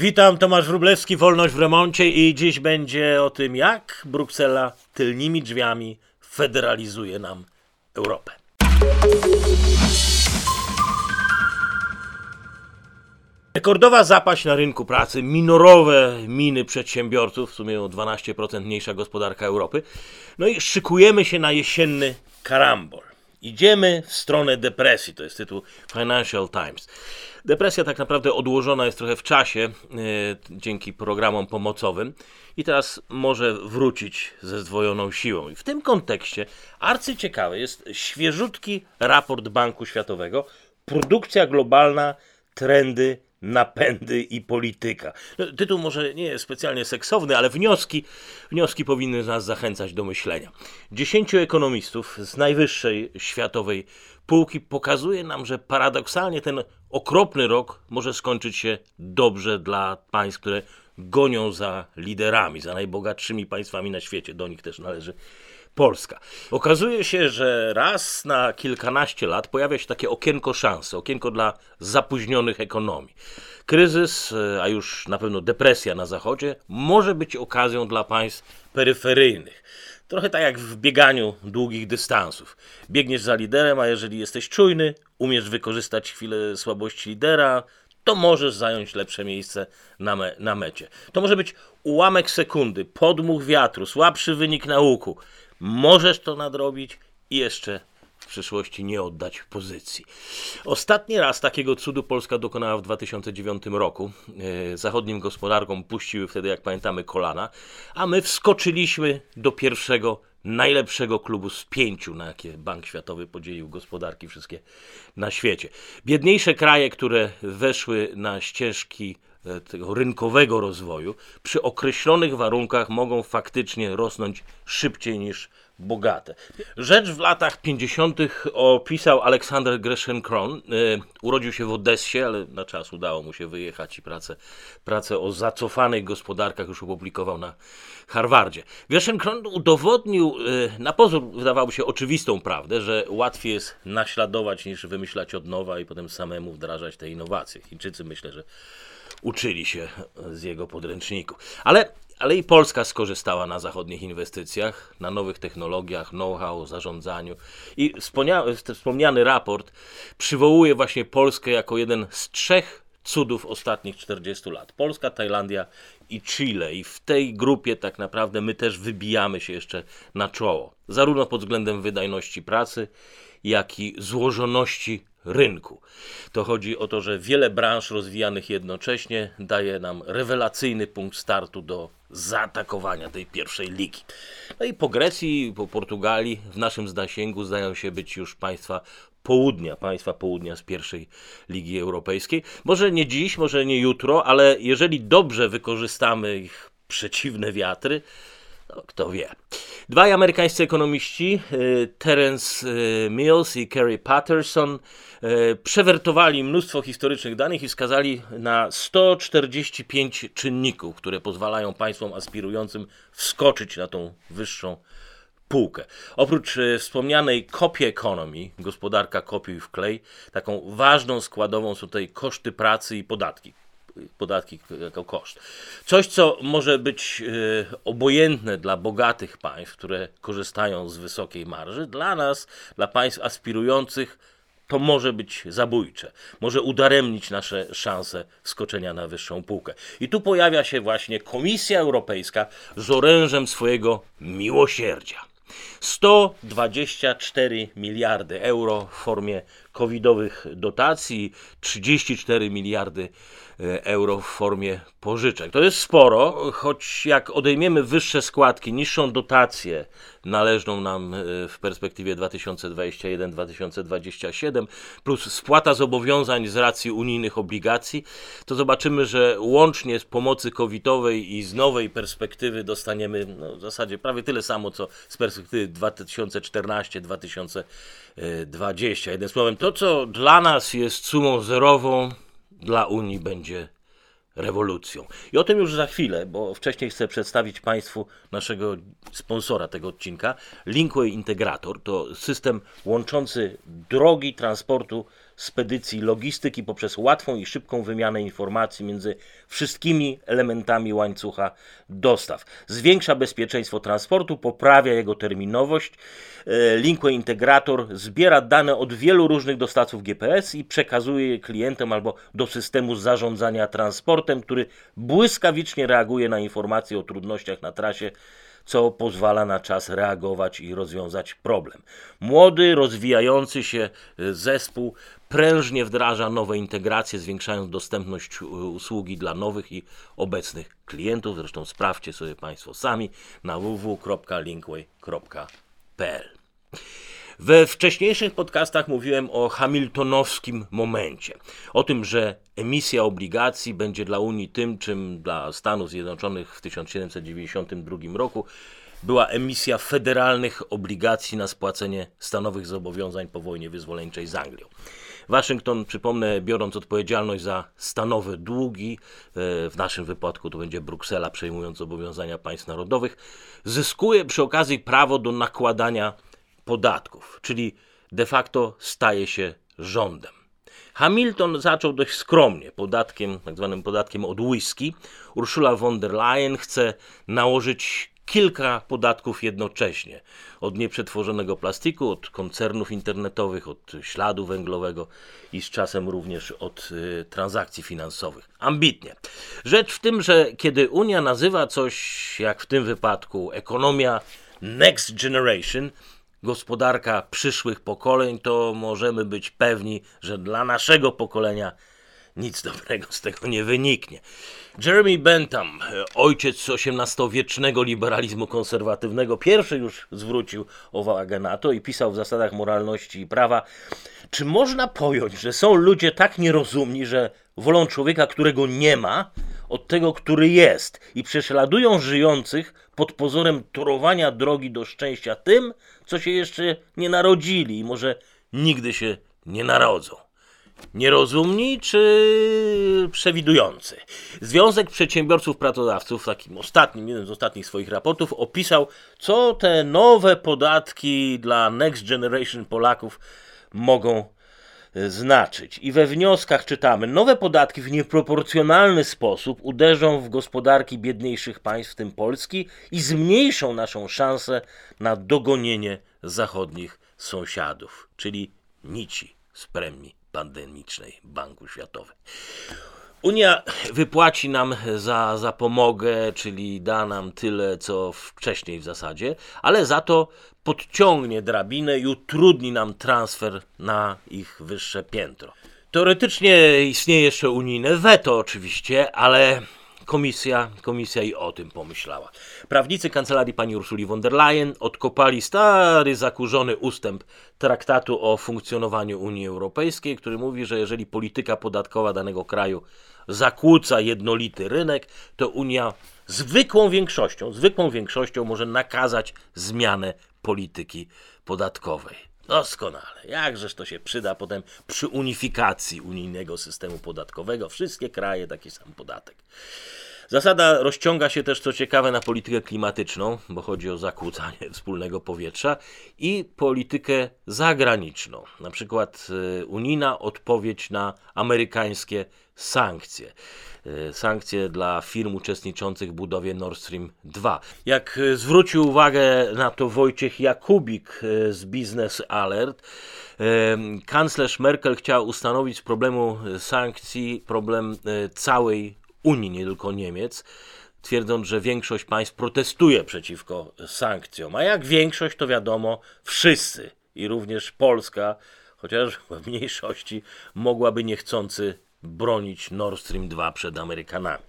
Witam, Tomasz Wróblewski, Wolność w remoncie i dziś będzie o tym, jak Bruksela tylnymi drzwiami federalizuje nam Europę. Rekordowa zapaść na rynku pracy, minorowe miny przedsiębiorców, w sumie o 12% mniejsza gospodarka Europy. No i szykujemy się na jesienny karambol. Idziemy w stronę depresji, to jest tytuł Financial Times. Depresja tak naprawdę odłożona jest trochę w czasie e, dzięki programom pomocowym i teraz może wrócić ze zdwojoną siłą. I w tym kontekście arcyciekawy jest świeżutki raport Banku Światowego Produkcja globalna, trendy napędy i polityka. No, tytuł może nie jest specjalnie seksowny, ale wnioski, wnioski powinny nas zachęcać do myślenia. Dziesięciu ekonomistów z najwyższej światowej półki pokazuje nam, że paradoksalnie ten okropny rok może skończyć się dobrze dla państw, które gonią za liderami, za najbogatszymi państwami na świecie. Do nich też należy Polska. Okazuje się, że raz na kilkanaście lat pojawia się takie okienko szansy, okienko dla zapóźnionych ekonomii. Kryzys, a już na pewno depresja na Zachodzie, może być okazją dla państw peryferyjnych. Trochę tak jak w bieganiu długich dystansów. Biegniesz za liderem, a jeżeli jesteś czujny, umiesz wykorzystać chwilę słabości lidera, to możesz zająć lepsze miejsce na, me na mecie. To może być ułamek sekundy, podmuch wiatru, słabszy wynik nauku. Możesz to nadrobić i jeszcze w przyszłości nie oddać pozycji. Ostatni raz takiego cudu Polska dokonała w 2009 roku. E, zachodnim gospodarkom puściły wtedy, jak pamiętamy, kolana, a my wskoczyliśmy do pierwszego najlepszego klubu z pięciu, na jakie Bank Światowy podzielił gospodarki wszystkie na świecie. Biedniejsze kraje, które weszły na ścieżki tego rynkowego rozwoju, przy określonych warunkach mogą faktycznie rosnąć szybciej niż bogate. Rzecz w latach 50. opisał Aleksander Gresham-Kron. E, urodził się w Odessie, ale na czas udało mu się wyjechać i pracę, pracę o zacofanych gospodarkach już opublikował na Harvardzie. Gresham-Kron udowodnił, e, na pozór wydawałoby się oczywistą prawdę, że łatwiej jest naśladować niż wymyślać od nowa i potem samemu wdrażać te innowacje. Chińczycy myślę, że uczyli się z jego podręczników. Ale ale i Polska skorzystała na zachodnich inwestycjach, na nowych technologiach, know-how, zarządzaniu. I wspomniany raport przywołuje właśnie Polskę jako jeden z trzech cudów ostatnich 40 lat. Polska, Tajlandia i Chile. I w tej grupie tak naprawdę my też wybijamy się jeszcze na czoło. Zarówno pod względem wydajności pracy, jak i złożoności rynku. To chodzi o to, że wiele branż rozwijanych jednocześnie daje nam rewelacyjny punkt startu do zaatakowania tej pierwszej ligi. No i po Grecji, po Portugalii w naszym zasięgu zdają się być już państwa południa, państwa południa z pierwszej Ligi Europejskiej. Może nie dziś, może nie jutro, ale jeżeli dobrze wykorzystamy ich przeciwne wiatry, no, kto wie. Dwaj amerykańscy ekonomiści, y, Terence y, Mills i Kerry Patterson, y, przewertowali mnóstwo historycznych danych i wskazali na 145 czynników, które pozwalają państwom aspirującym wskoczyć na tą wyższą półkę. Oprócz wspomnianej copy economy, gospodarka kopiuj w klej, taką ważną składową są tutaj koszty pracy i podatki podatki jako koszt. Coś, co może być e, obojętne dla bogatych państw, które korzystają z wysokiej marży, dla nas, dla państw aspirujących, to może być zabójcze. Może udaremnić nasze szanse wskoczenia na wyższą półkę. I tu pojawia się właśnie Komisja Europejska z orężem swojego miłosierdzia. 124 miliardy euro w formie covidowych dotacji, 34 miliardy e, euro w formie pożyczek. To jest sporo, choć jak odejmiemy wyższe składki, niższą dotację należną nam e, w perspektywie 2021-2027, plus spłata zobowiązań z racji unijnych obligacji, to zobaczymy, że łącznie z pomocy covidowej i z nowej perspektywy dostaniemy no, w zasadzie prawie tyle samo, co z perspektywy 2014-2020. 20. Jednym słowem, to co dla nas jest sumą zerową, dla Unii będzie rewolucją. I o tym już za chwilę, bo wcześniej chcę przedstawić Państwu naszego sponsora tego odcinka. Linkway Integrator to system łączący drogi transportu spedycji logistyki poprzez łatwą i szybką wymianę informacji między wszystkimi elementami łańcucha dostaw. Zwiększa bezpieczeństwo transportu, poprawia jego terminowość. E, Linkway Integrator zbiera dane od wielu różnych dostawców GPS i przekazuje je klientem albo do systemu zarządzania transportem, który błyskawicznie reaguje na informacje o trudnościach na trasie co pozwala na czas reagować i rozwiązać problem. Młody, rozwijający się y, zespół prężnie wdraża nowe integracje, zwiększając dostępność y, usługi dla nowych i obecnych klientów. Zresztą sprawdźcie sobie Państwo sami na www.linkway.pl. We wcześniejszych podcastach mówiłem o hamiltonowskim momencie. O tym, że emisja obligacji będzie dla Unii tym, czym dla Stanów Zjednoczonych w 1792 roku była emisja federalnych obligacji na spłacenie stanowych zobowiązań po wojnie wyzwoleńczej z Anglią. Waszyngton, przypomnę, biorąc odpowiedzialność za stanowe długi, e, w naszym wypadku to będzie Bruksela przejmując zobowiązania państw narodowych, zyskuje przy okazji prawo do nakładania podatków, czyli de facto staje się rządem. Hamilton zaczął dość skromnie, podatkiem, tak zwanym podatkiem od whisky. Ursula von der Leyen chce nałożyć kilka podatków jednocześnie. Od nieprzetworzonego plastiku, od koncernów internetowych, od śladu węglowego i z czasem również od y, transakcji finansowych. Ambitnie. Rzecz w tym, że kiedy Unia nazywa coś, jak w tym wypadku, ekonomia Next Generation, gospodarka przyszłych pokoleń, to możemy być pewni, że dla naszego pokolenia nic dobrego z tego nie wyniknie. Jeremy Bentham, ojciec XVIII-wiecznego liberalizmu konserwatywnego, pierwszy już zwrócił uwagę na to i pisał w zasadach moralności i prawa, czy można pojąć, że są ludzie tak nierozumni, że wolą człowieka, którego nie ma, od tego, który jest i prześladują żyjących pod pozorem torowania drogi do szczęścia tym, co się jeszcze nie narodzili i może nigdy się nie narodzą. Nierozumni czy przewidujący? Związek Przedsiębiorców Pracodawców w takim ostatnim, jednym z ostatnich swoich raportów opisał, co te nowe podatki dla Next Generation Polaków mogą znaczyć. I we wnioskach czytamy, nowe podatki w nieproporcjonalny sposób uderzą w gospodarki biedniejszych państw, w tym Polski, i zmniejszą naszą szansę na dogonienie zachodnich sąsiadów, czyli nici z premii pandemicznej Banku Światowego. Unia wypłaci nam za zapomogę, czyli da nam tyle, co wcześniej w zasadzie, ale za to podciągnie drabinę i utrudni nam transfer na ich wyższe piętro. Teoretycznie istnieje jeszcze unijne weto, oczywiście, ale komisja, komisja i o tym pomyślała. Prawnicy kancelarii pani Ursuli von der Leyen odkopali stary, zakurzony ustęp traktatu o funkcjonowaniu Unii Europejskiej, który mówi, że jeżeli polityka podatkowa danego kraju zakłóca jednolity rynek, to Unia zwykłą większością, zwykłą większością może nakazać zmianę polityki podatkowej. Doskonale. Jakżeż to się przyda potem przy unifikacji unijnego systemu podatkowego. Wszystkie kraje taki sam podatek. Zasada rozciąga się też, co ciekawe, na politykę klimatyczną, bo chodzi o zakłócanie wspólnego powietrza, i politykę zagraniczną, na przykład y, unijna odpowiedź na amerykańskie sankcje. Y, sankcje dla firm uczestniczących w budowie Nord Stream 2. Jak y, zwrócił uwagę na to Wojciech Jakubik z Business Alert, kanclerz Merkel chciała ustanowić z problemu sankcji problem całej Unii, nie tylko Niemiec, twierdząc, że większość państw protestuje przeciwko sankcjom. A jak większość, to wiadomo, wszyscy i również Polska, chociaż w mniejszości, mogłaby niechcący bronić Nord Stream 2 przed Amerykanami.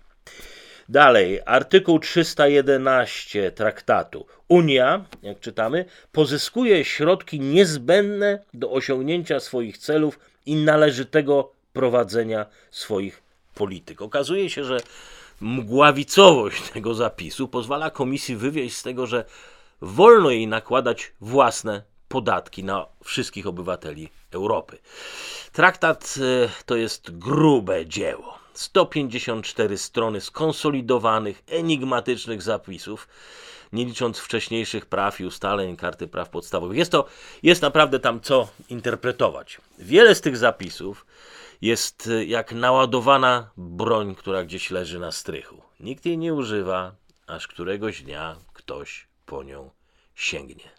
Dalej, artykuł 311 traktatu. Unia, jak czytamy, pozyskuje środki niezbędne do osiągnięcia swoich celów i należytego prowadzenia swoich polityk. Okazuje się, że mgławicowość tego zapisu pozwala komisji wywieźć z tego, że wolno jej nakładać własne podatki na wszystkich obywateli Europy. Traktat e, to jest grube dzieło. 154 strony skonsolidowanych, enigmatycznych zapisów, nie licząc wcześniejszych praw i ustaleń karty praw podstawowych. Jest to, jest naprawdę tam co interpretować. Wiele z tych zapisów jest y, jak naładowana broń, która gdzieś leży na strychu. Nikt jej nie używa, aż któregoś dnia ktoś po nią sięgnie.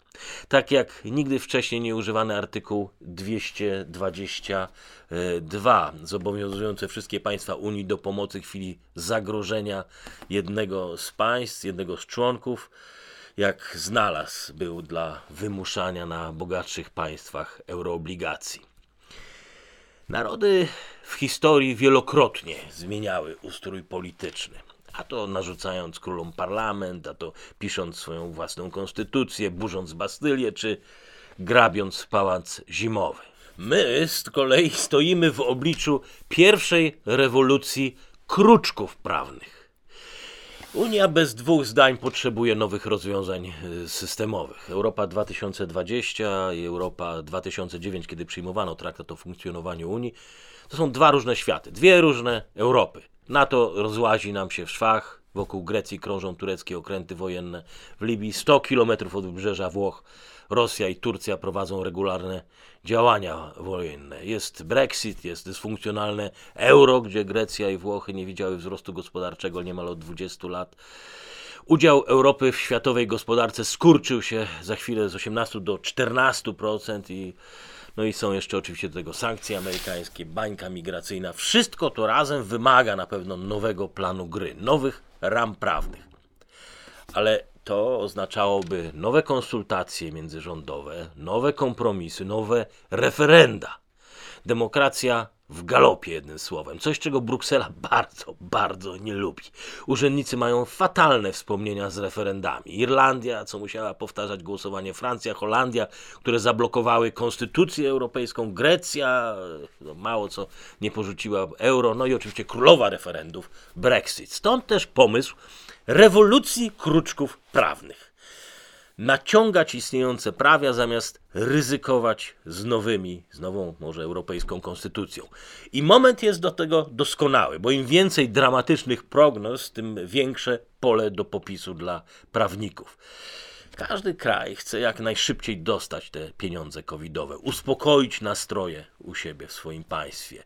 Tak jak nigdy wcześniej nie używany artykuł 222, zobowiązujący wszystkie państwa Unii do pomocy w chwili zagrożenia jednego z państw, jednego z członków, jak znalazł był dla wymuszania na bogatszych państwach euroobligacji. Narody w historii wielokrotnie zmieniały ustrój polityczny a to narzucając królom parlament, a to pisząc swoją własną konstytucję, burząc Bastylię, czy grabiąc pałac zimowy. My z kolei stoimy w obliczu pierwszej rewolucji kruczków prawnych. Unia bez dwóch zdań potrzebuje nowych rozwiązań y, systemowych. Europa 2020 i Europa 2009, kiedy przyjmowano traktat o funkcjonowaniu Unii, to są dwa różne światy, dwie różne Europy. NATO rozłazi nam się w szwach. Wokół Grecji krążą tureckie okręty wojenne. W Libii 100 km od wybrzeża Włoch Rosja i Turcja prowadzą regularne działania wojenne. Jest Brexit, jest dysfunkcjonalne euro, gdzie Grecja i Włochy nie widziały wzrostu gospodarczego niemal od 20 lat. Udział Europy w światowej gospodarce skurczył się za chwilę z 18 do 14% i no i są jeszcze oczywiście do tego sankcje amerykańskie, bańka migracyjna. Wszystko to razem wymaga na pewno nowego planu gry, nowych ram prawnych. Ale to oznaczałoby nowe konsultacje międzyrządowe, nowe kompromisy, nowe referenda. Demokracja w galopie, jednym słowem. Coś, czego Bruksela bardzo, bardzo nie lubi. Urzędnicy mają fatalne wspomnienia z referendami. Irlandia, co musiała powtarzać głosowanie, Francja, Holandia, które zablokowały konstytucję europejską, Grecja, no mało co nie porzuciła euro, no i oczywiście królowa referendów, Brexit. Stąd też pomysł rewolucji kruczków prawnych naciągać istniejące prawia zamiast ryzykować z nowymi, z nową może europejską konstytucją. I moment jest do tego doskonały, bo im więcej dramatycznych prognoz, tym większe pole do popisu dla prawników. Każdy kraj chce jak najszybciej dostać te pieniądze covidowe, uspokoić nastroje u siebie w swoim państwie.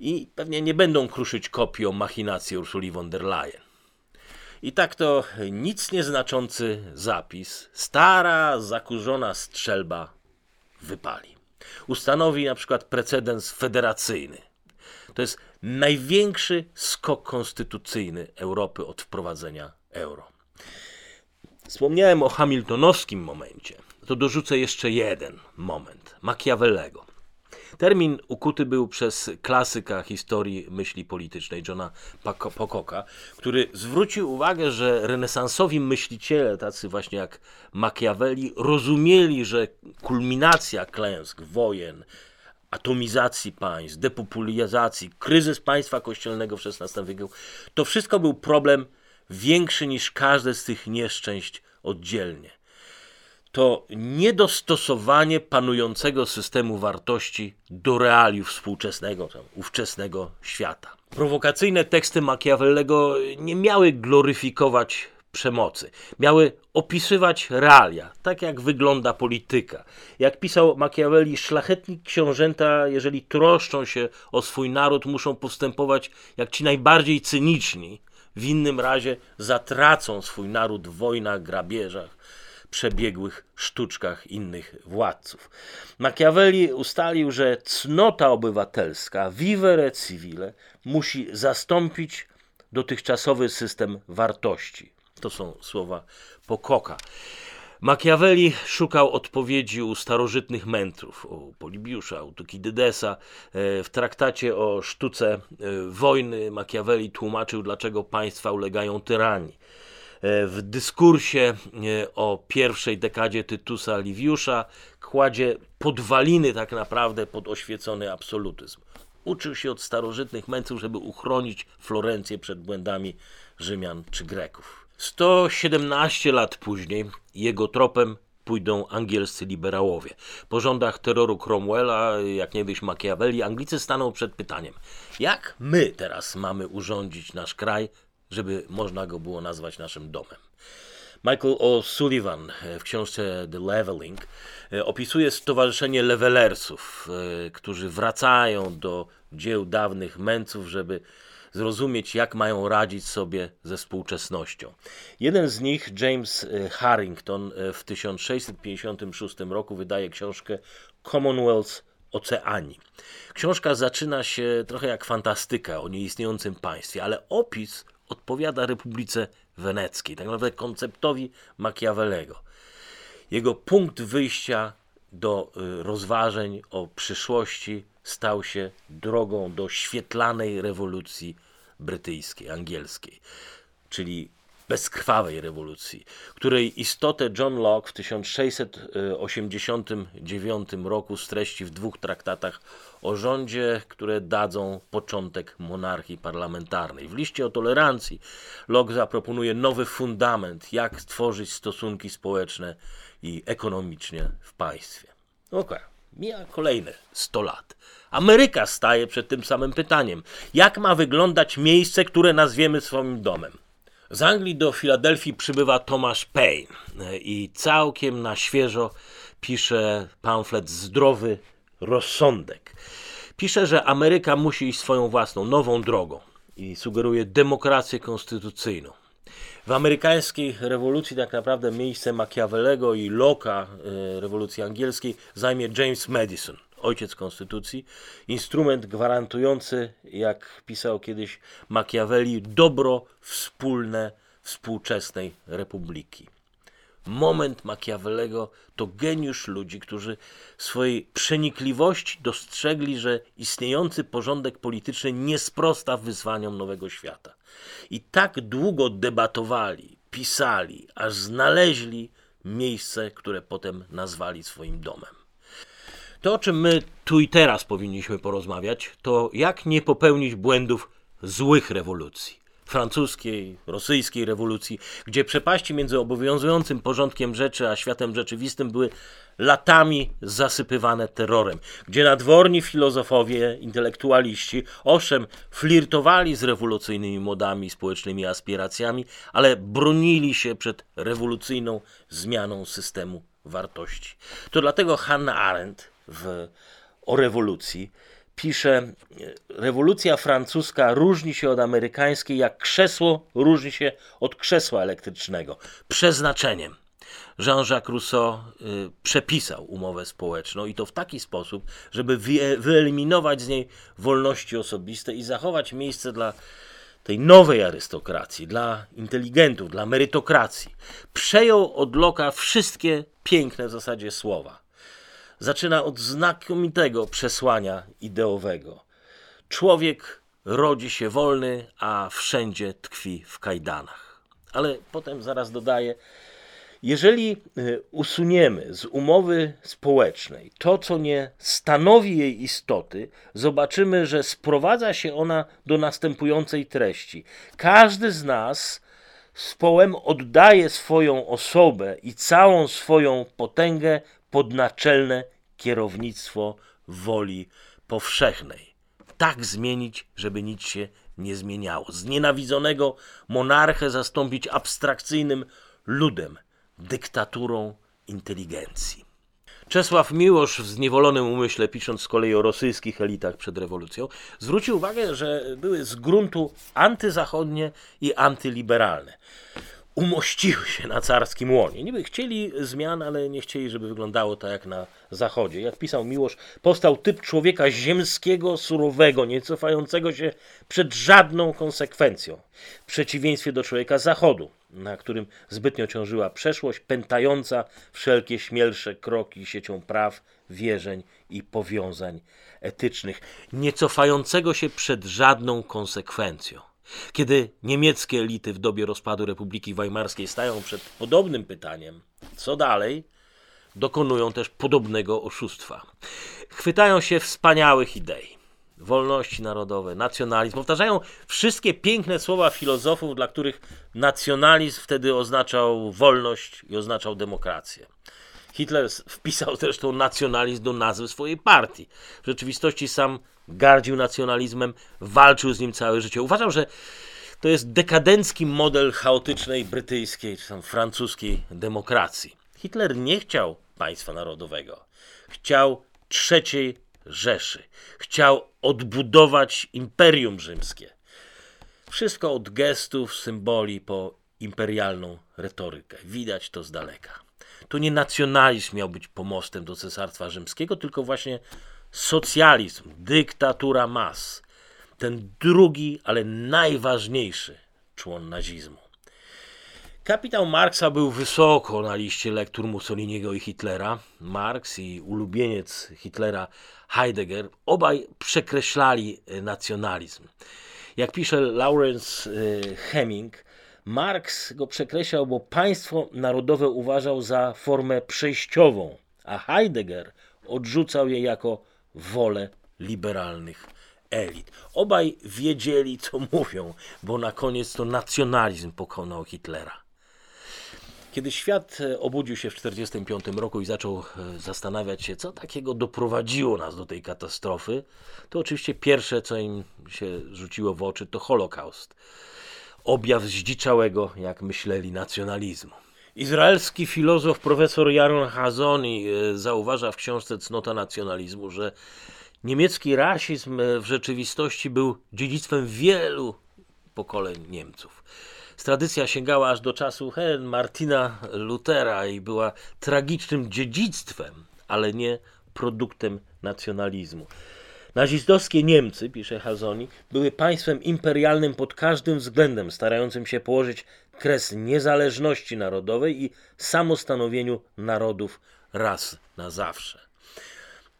I pewnie nie będą kruszyć kopii o machinacji Ursuli von der Leyen. I tak to nic nieznaczący zapis, stara, zakurzona strzelba wypali. Ustanowi na przykład precedens federacyjny. To jest największy skok konstytucyjny Europy od wprowadzenia euro. Wspomniałem o hamiltonowskim momencie. To dorzucę jeszcze jeden moment Machiavellego. Termin ukuty był przez klasyka historii myśli politycznej Johna Pococka, który zwrócił uwagę, że renesansowi myśliciele, tacy właśnie jak Machiavelli, rozumieli, że kulminacja klęsk, wojen, atomizacji państw, depopulizacji, kryzys państwa kościelnego w XVI wieku, to wszystko był problem większy niż każde z tych nieszczęść oddzielnie to niedostosowanie panującego systemu wartości do realiów współczesnego, ówczesnego świata. Prowokacyjne teksty Machiavellego nie miały gloryfikować przemocy. Miały opisywać realia, tak jak wygląda polityka. Jak pisał Machiavelli, szlachetni książęta, jeżeli troszczą się o swój naród, muszą postępować jak ci najbardziej cyniczni. W innym razie zatracą swój naród w wojnach, grabieżach, przebiegłych sztuczkach innych władców. Machiavelli ustalił, że cnota obywatelska, vivere civile, musi zastąpić dotychczasowy system wartości. To są słowa Pokoka. Machiavelli szukał odpowiedzi u starożytnych mędrów, u Polibiusza, u Tukidydesa. E, w traktacie o sztuce e, wojny Machiavelli tłumaczył, dlaczego państwa ulegają tyranii. E, w dyskursie e, o pierwszej dekadzie Tytusa Liviusza kładzie podwaliny tak naprawdę pod oświecony absolutyzm. Uczył się od starożytnych mędrców, żeby uchronić Florencję przed błędami Rzymian czy Greków. 117 lat później jego tropem pójdą angielscy liberałowie. Po rządach terroru Cromwella, jak niegdyś Machiavelli, Anglicy staną przed pytaniem, jak my teraz mamy urządzić nasz kraj, żeby można go było nazwać naszym domem. Michael O'Sullivan w książce The Leveling e, opisuje stowarzyszenie levelersów, e, którzy wracają do dzieł dawnych męców, żeby zrozumieć, jak mają radzić sobie ze współczesnością. Jeden z nich, James e, Harrington, w 1656 roku wydaje książkę Commonwealth Oceanii. Książka zaczyna się trochę jak fantastyka o nieistniejącym państwie, ale opis odpowiada Republice Weneckiej, tak naprawdę konceptowi Machiavellego. Jego punkt wyjścia do y, rozważań o przyszłości stał się drogą do świetlanej rewolucji brytyjskiej, angielskiej, czyli bezkrwawej rewolucji, której istotę John Locke w 1689 roku streści w dwóch traktatach o rządzie, które dadzą początek monarchii parlamentarnej. W liście o tolerancji Locke zaproponuje nowy fundament, jak stworzyć stosunki społeczne i ekonomicznie w państwie. Okej, mija kolejne 100 lat. Ameryka staje przed tym samym pytaniem. Jak ma wyglądać miejsce, które nazwiemy swoim domem? Z Anglii do Filadelfii przybywa Thomas Paine i całkiem na świeżo pisze pamflet Zdrowy Rozsądek. Pisze, że Ameryka musi iść swoją własną, nową drogą i sugeruje demokrację konstytucyjną. W amerykańskiej rewolucji tak naprawdę miejsce Machiavellego i Locke'a e, rewolucji angielskiej zajmie James Madison ojciec konstytucji, instrument gwarantujący, jak pisał kiedyś Machiavelli, dobro wspólne współczesnej republiki. Moment Machiavellego to geniusz ludzi, którzy swojej przenikliwości dostrzegli, że istniejący porządek polityczny nie sprosta wyzwaniom nowego świata. I tak długo debatowali, pisali, aż znaleźli miejsce, które potem nazwali swoim domem. To, o czym my tu i teraz powinniśmy porozmawiać, to jak nie popełnić błędów złych rewolucji. Francuskiej, rosyjskiej rewolucji, gdzie przepaści między obowiązującym porządkiem rzeczy a światem rzeczywistym były latami zasypywane terrorem, gdzie nadworni filozofowie, intelektualiści, owszem, flirtowali z rewolucyjnymi modami, społecznymi aspiracjami, ale bronili się przed rewolucyjną zmianą systemu wartości. To dlatego Hannah Arendt w, o rewolucji. Pisze, rewolucja francuska różni się od amerykańskiej, jak krzesło różni się od krzesła elektrycznego. Przeznaczeniem. Jean-Jacques Rousseau y, przepisał umowę społeczną i to w taki sposób, żeby wyeliminować z niej wolności osobiste i zachować miejsce dla tej nowej arystokracji, dla inteligentów, dla merytokracji. Przejął od Loka wszystkie piękne w zasadzie słowa zaczyna od znakomitego przesłania ideowego. Człowiek rodzi się wolny, a wszędzie tkwi w kajdanach. Ale potem zaraz dodaje, jeżeli y, usuniemy z umowy społecznej to, co nie stanowi jej istoty, zobaczymy, że sprowadza się ona do następującej treści. Każdy z nas z połem oddaje swoją osobę i całą swoją potęgę pod naczelne kierownictwo woli powszechnej. Tak zmienić, żeby nic się nie zmieniało. Znienawidzonego monarchę zastąpić abstrakcyjnym ludem, dyktaturą inteligencji. Czesław Miłosz w zniewolonym umyśle, pisząc z kolei o rosyjskich elitach przed rewolucją, zwrócił uwagę, że były z gruntu antyzachodnie i antyliberalne umościły się na carskim łonie. Niby chcieli zmian, ale nie chcieli, żeby wyglądało tak jak na zachodzie. Jak pisał Miłosz, powstał typ człowieka ziemskiego, surowego, nie cofającego się przed żadną konsekwencją. W przeciwieństwie do człowieka zachodu, na którym zbytnio ciążyła przeszłość, pętająca wszelkie śmielsze kroki siecią praw, wierzeń i powiązań etycznych, nie cofającego się przed żadną konsekwencją. Kiedy niemieckie elity w dobie rozpadu Republiki Weimarskiej stają przed podobnym pytaniem, co dalej, dokonują też podobnego oszustwa. Chwytają się wspaniałych idei. Wolności narodowe, nacjonalizm. Powtarzają wszystkie piękne słowa filozofów, dla których nacjonalizm wtedy oznaczał wolność i oznaczał demokrację. Hitler wpisał zresztą nacjonalizm do nazwy swojej partii. W rzeczywistości sam gardził nacjonalizmem, walczył z nim całe życie. Uważam, że to jest dekadencki model chaotycznej brytyjskiej czy tam francuskiej demokracji. Hitler nie chciał państwa narodowego. Chciał trzeciej Rzeszy. Chciał odbudować Imperium Rzymskie. Wszystko od gestów, symboli po imperialną retorykę. Widać to z daleka. To nie nacjonalizm miał być pomostem do Cesarstwa Rzymskiego, tylko właśnie socjalizm, dyktatura mas. Ten drugi, ale najważniejszy człon nazizmu. Kapitał Marksa był wysoko na liście lektur Mussoliniego i Hitlera. Marx i ulubieniec Hitlera Heidegger obaj przekreślali nacjonalizm. Jak pisze Lawrence y, Hemming, Marx go przekreślał, bo państwo narodowe uważał za formę przejściową, a Heidegger odrzucał je jako wolę liberalnych elit. Obaj wiedzieli, co mówią, bo na koniec to nacjonalizm pokonał Hitlera. Kiedy świat e, obudził się w 1945 roku i zaczął e, zastanawiać się, co takiego doprowadziło nas do tej katastrofy, to oczywiście pierwsze, co im się rzuciło w oczy, to Holokaust. Objaw zdziczałego, jak myśleli, nacjonalizmu. Izraelski filozof profesor Jaron Hazoni e, zauważa w książce Cnota nacjonalizmu, że niemiecki rasizm w rzeczywistości był dziedzictwem wielu pokoleń Niemców. Tradycja sięgała aż do czasu he, Martina Lutera i była tragicznym dziedzictwem, ale nie produktem nacjonalizmu. Nazistowskie Niemcy, pisze Hazoni, były państwem imperialnym pod każdym względem, starającym się położyć kres niezależności narodowej i samostanowieniu narodów raz na zawsze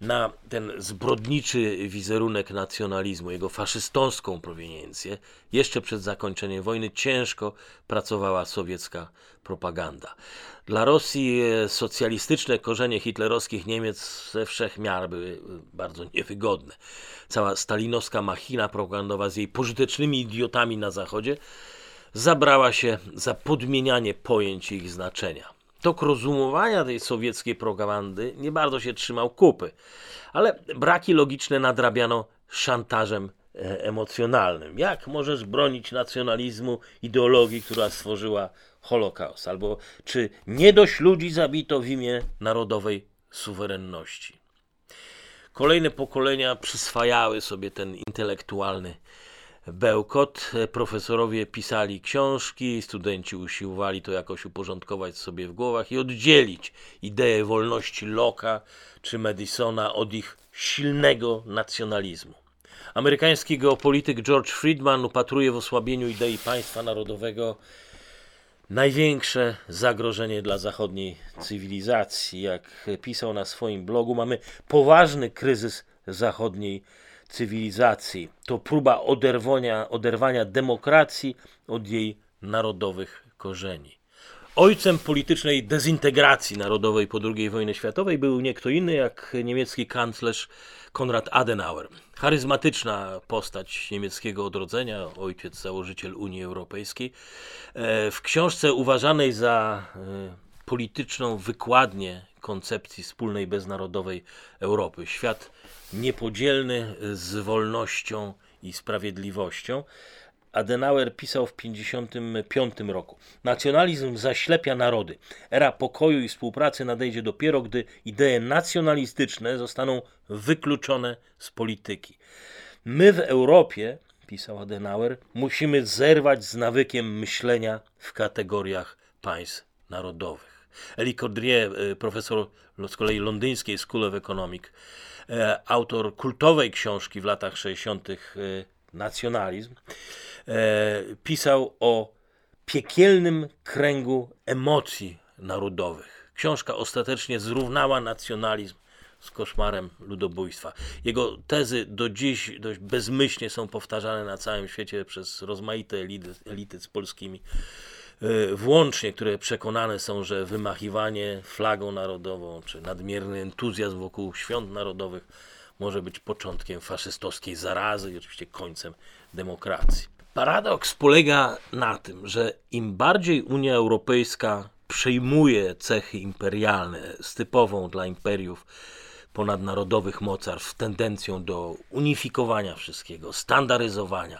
na ten zbrodniczy wizerunek nacjonalizmu, jego faszystowską proweniencję, jeszcze przed zakończeniem wojny ciężko pracowała sowiecka propaganda. Dla Rosji e, socjalistyczne korzenie hitlerowskich Niemiec ze wszech miar były e, bardzo niewygodne. Cała stalinowska machina propagandowa z jej pożytecznymi idiotami na zachodzie zabrała się za podmienianie pojęć i ich znaczenia tok rozumowania tej sowieckiej propagandy nie bardzo się trzymał kupy, ale braki logiczne nadrabiano szantażem e, emocjonalnym. Jak możesz bronić nacjonalizmu, ideologii, która stworzyła Holokaust? Albo czy nie dość ludzi zabito w imię narodowej suwerenności? Kolejne pokolenia przyswajały sobie ten intelektualny bełkot. Profesorowie pisali książki, studenci usiłowali to jakoś uporządkować sobie w głowach i oddzielić ideę wolności Locke'a czy Madisona od ich silnego nacjonalizmu. Amerykański geopolityk George Friedman upatruje w osłabieniu idei państwa narodowego największe zagrożenie dla zachodniej cywilizacji. Jak pisał na swoim blogu, mamy poważny kryzys zachodniej cywilizacji cywilizacji. To próba oderwania, oderwania demokracji od jej narodowych korzeni. Ojcem politycznej dezintegracji narodowej po II wojnie światowej był nie kto inny jak niemiecki kanclerz Konrad Adenauer. Charyzmatyczna postać niemieckiego odrodzenia, ojciec założyciel Unii Europejskiej. E, w książce uważanej za e, polityczną wykładnię koncepcji wspólnej beznarodowej Europy. Świat niepodzielny z wolnością i sprawiedliwością. Adenauer pisał w 1955 roku. Nacjonalizm zaślepia narody. Era pokoju i współpracy nadejdzie dopiero, gdy idee nacjonalistyczne zostaną wykluczone z polityki. My w Europie, pisał Adenauer, musimy zerwać z nawykiem myślenia w kategoriach państw narodowych. Eli Cordrier, y, profesor z kolei londyńskiej School of Economics, e, autor kultowej książki w latach 60. Y, Nacjonalizm, e, pisał o piekielnym kręgu emocji narodowych. Książka ostatecznie zrównała nacjonalizm z koszmarem ludobójstwa. Jego tezy do dziś dość bezmyślnie są powtarzane na całym świecie przez rozmaite elity, elity z polskimi E, włącznie, które przekonane są, że wymachiwanie flagą narodową czy nadmierny entuzjazm wokół świąt narodowych może być początkiem faszystowskiej zarazy i oczywiście końcem demokracji. Paradoks polega na tym, że im bardziej Unia Europejska przejmuje cechy imperialne z typową dla imperiów ponadnarodowych mocarstw tendencją do unifikowania wszystkiego, standaryzowania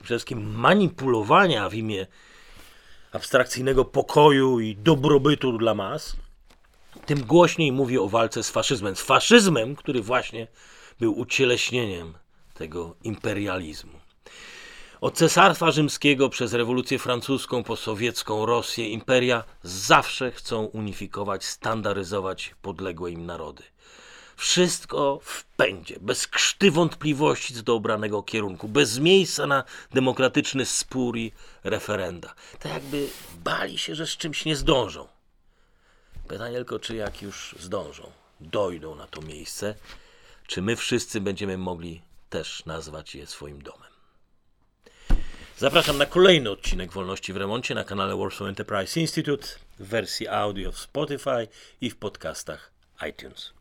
i przede wszystkim manipulowania w imię abstrakcyjnego pokoju i dobrobytu dla mas, tym głośniej mówi o walce z faszyzmem. Z faszyzmem, który właśnie był ucieleśnieniem tego imperializmu. Od cesarstwa rzymskiego przez rewolucję francuską po sowiecką Rosję imperia zawsze chcą unifikować, standaryzować podległe im narody. Wszystko w pędzie, bez krzty wątpliwości co do obranego kierunku, bez miejsca na demokratyczny spór i referenda. Tak jakby bali się, że z czymś nie zdążą. Pytanie tylko, czy jak już zdążą, dojdą na to miejsce, czy my wszyscy będziemy mogli też nazwać je swoim domem. Zapraszam na kolejny odcinek Wolności w Remoncie na kanale Warsaw Enterprise Institute w wersji audio w Spotify i w podcastach iTunes.